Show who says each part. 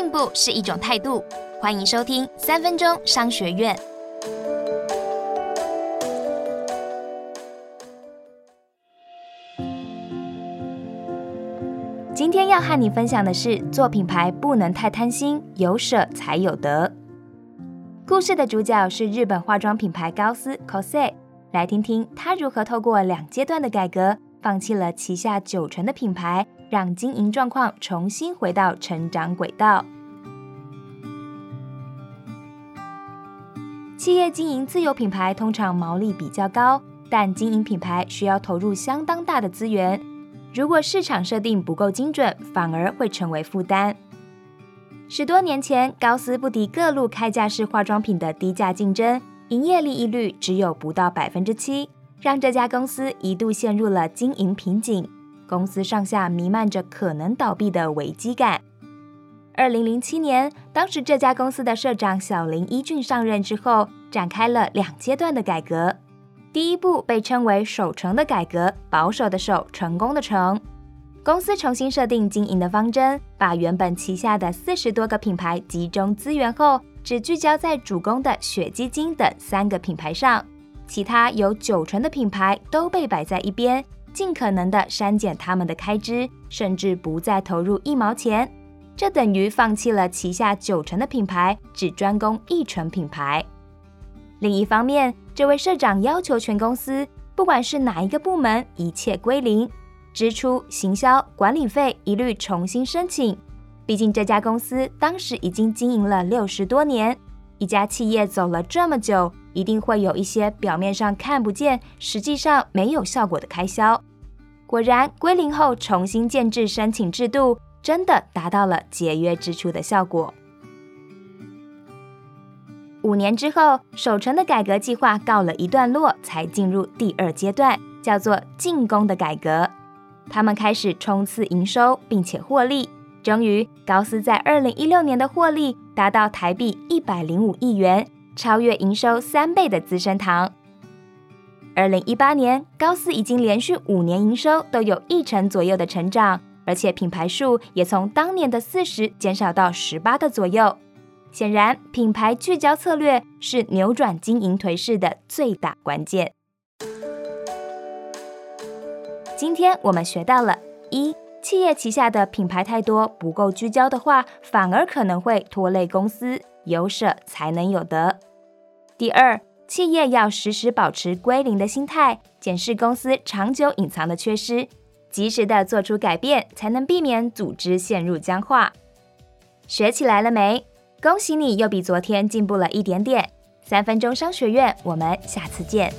Speaker 1: 进步是一种态度。欢迎收听三分钟商学院。今天要和你分享的是，做品牌不能太贪心，有舍才有得。故事的主角是日本化妆品牌高丝 cos，来听听他如何透过两阶段的改革，放弃了旗下九成的品牌，让经营状况重新回到成长轨道。企业经营自有品牌通常毛利比较高，但经营品牌需要投入相当大的资源。如果市场设定不够精准，反而会成为负担。十多年前，高斯不敌各路开架式化妆品的低价竞争，营业利益率只有不到百分之七，让这家公司一度陷入了经营瓶颈。公司上下弥漫着可能倒闭的危机感。二零零七年，当时这家公司的社长小林一俊上任之后，展开了两阶段的改革。第一步被称为“守成”的改革，保守的守，成功的成。公司重新设定经营的方针，把原本旗下的四十多个品牌集中资源后，只聚焦在主攻的雪肌精等三个品牌上，其他有九成的品牌都被摆在一边，尽可能的删减他们的开支，甚至不再投入一毛钱。这等于放弃了旗下九成的品牌，只专攻一成品牌。另一方面，这位社长要求全公司，不管是哪一个部门，一切归零，支出、行销、管理费一律重新申请。毕竟这家公司当时已经经营了六十多年，一家企业走了这么久，一定会有一些表面上看不见，实际上没有效果的开销。果然，归零后重新建制申请制度，真的达到了节约支出的效果。五年之后，守城的改革计划告了一段落，才进入第二阶段，叫做进攻的改革。他们开始冲刺营收，并且获利。终于，高斯在二零一六年的获利达到台币一百零五亿元，超越营收三倍的资生堂。二零一八年，高斯已经连续五年营收都有一成左右的成长，而且品牌数也从当年的四十减少到十八个左右。显然，品牌聚焦策略是扭转经营颓势的最大关键。今天我们学到了：一、企业旗下的品牌太多，不够聚焦的话，反而可能会拖累公司。有舍才能有得。第二，企业要时时保持归零的心态，检视公司长久隐藏的缺失，及时的做出改变，才能避免组织陷入僵化。学起来了没？恭喜你，又比昨天进步了一点点。三分钟商学院，我们下次见。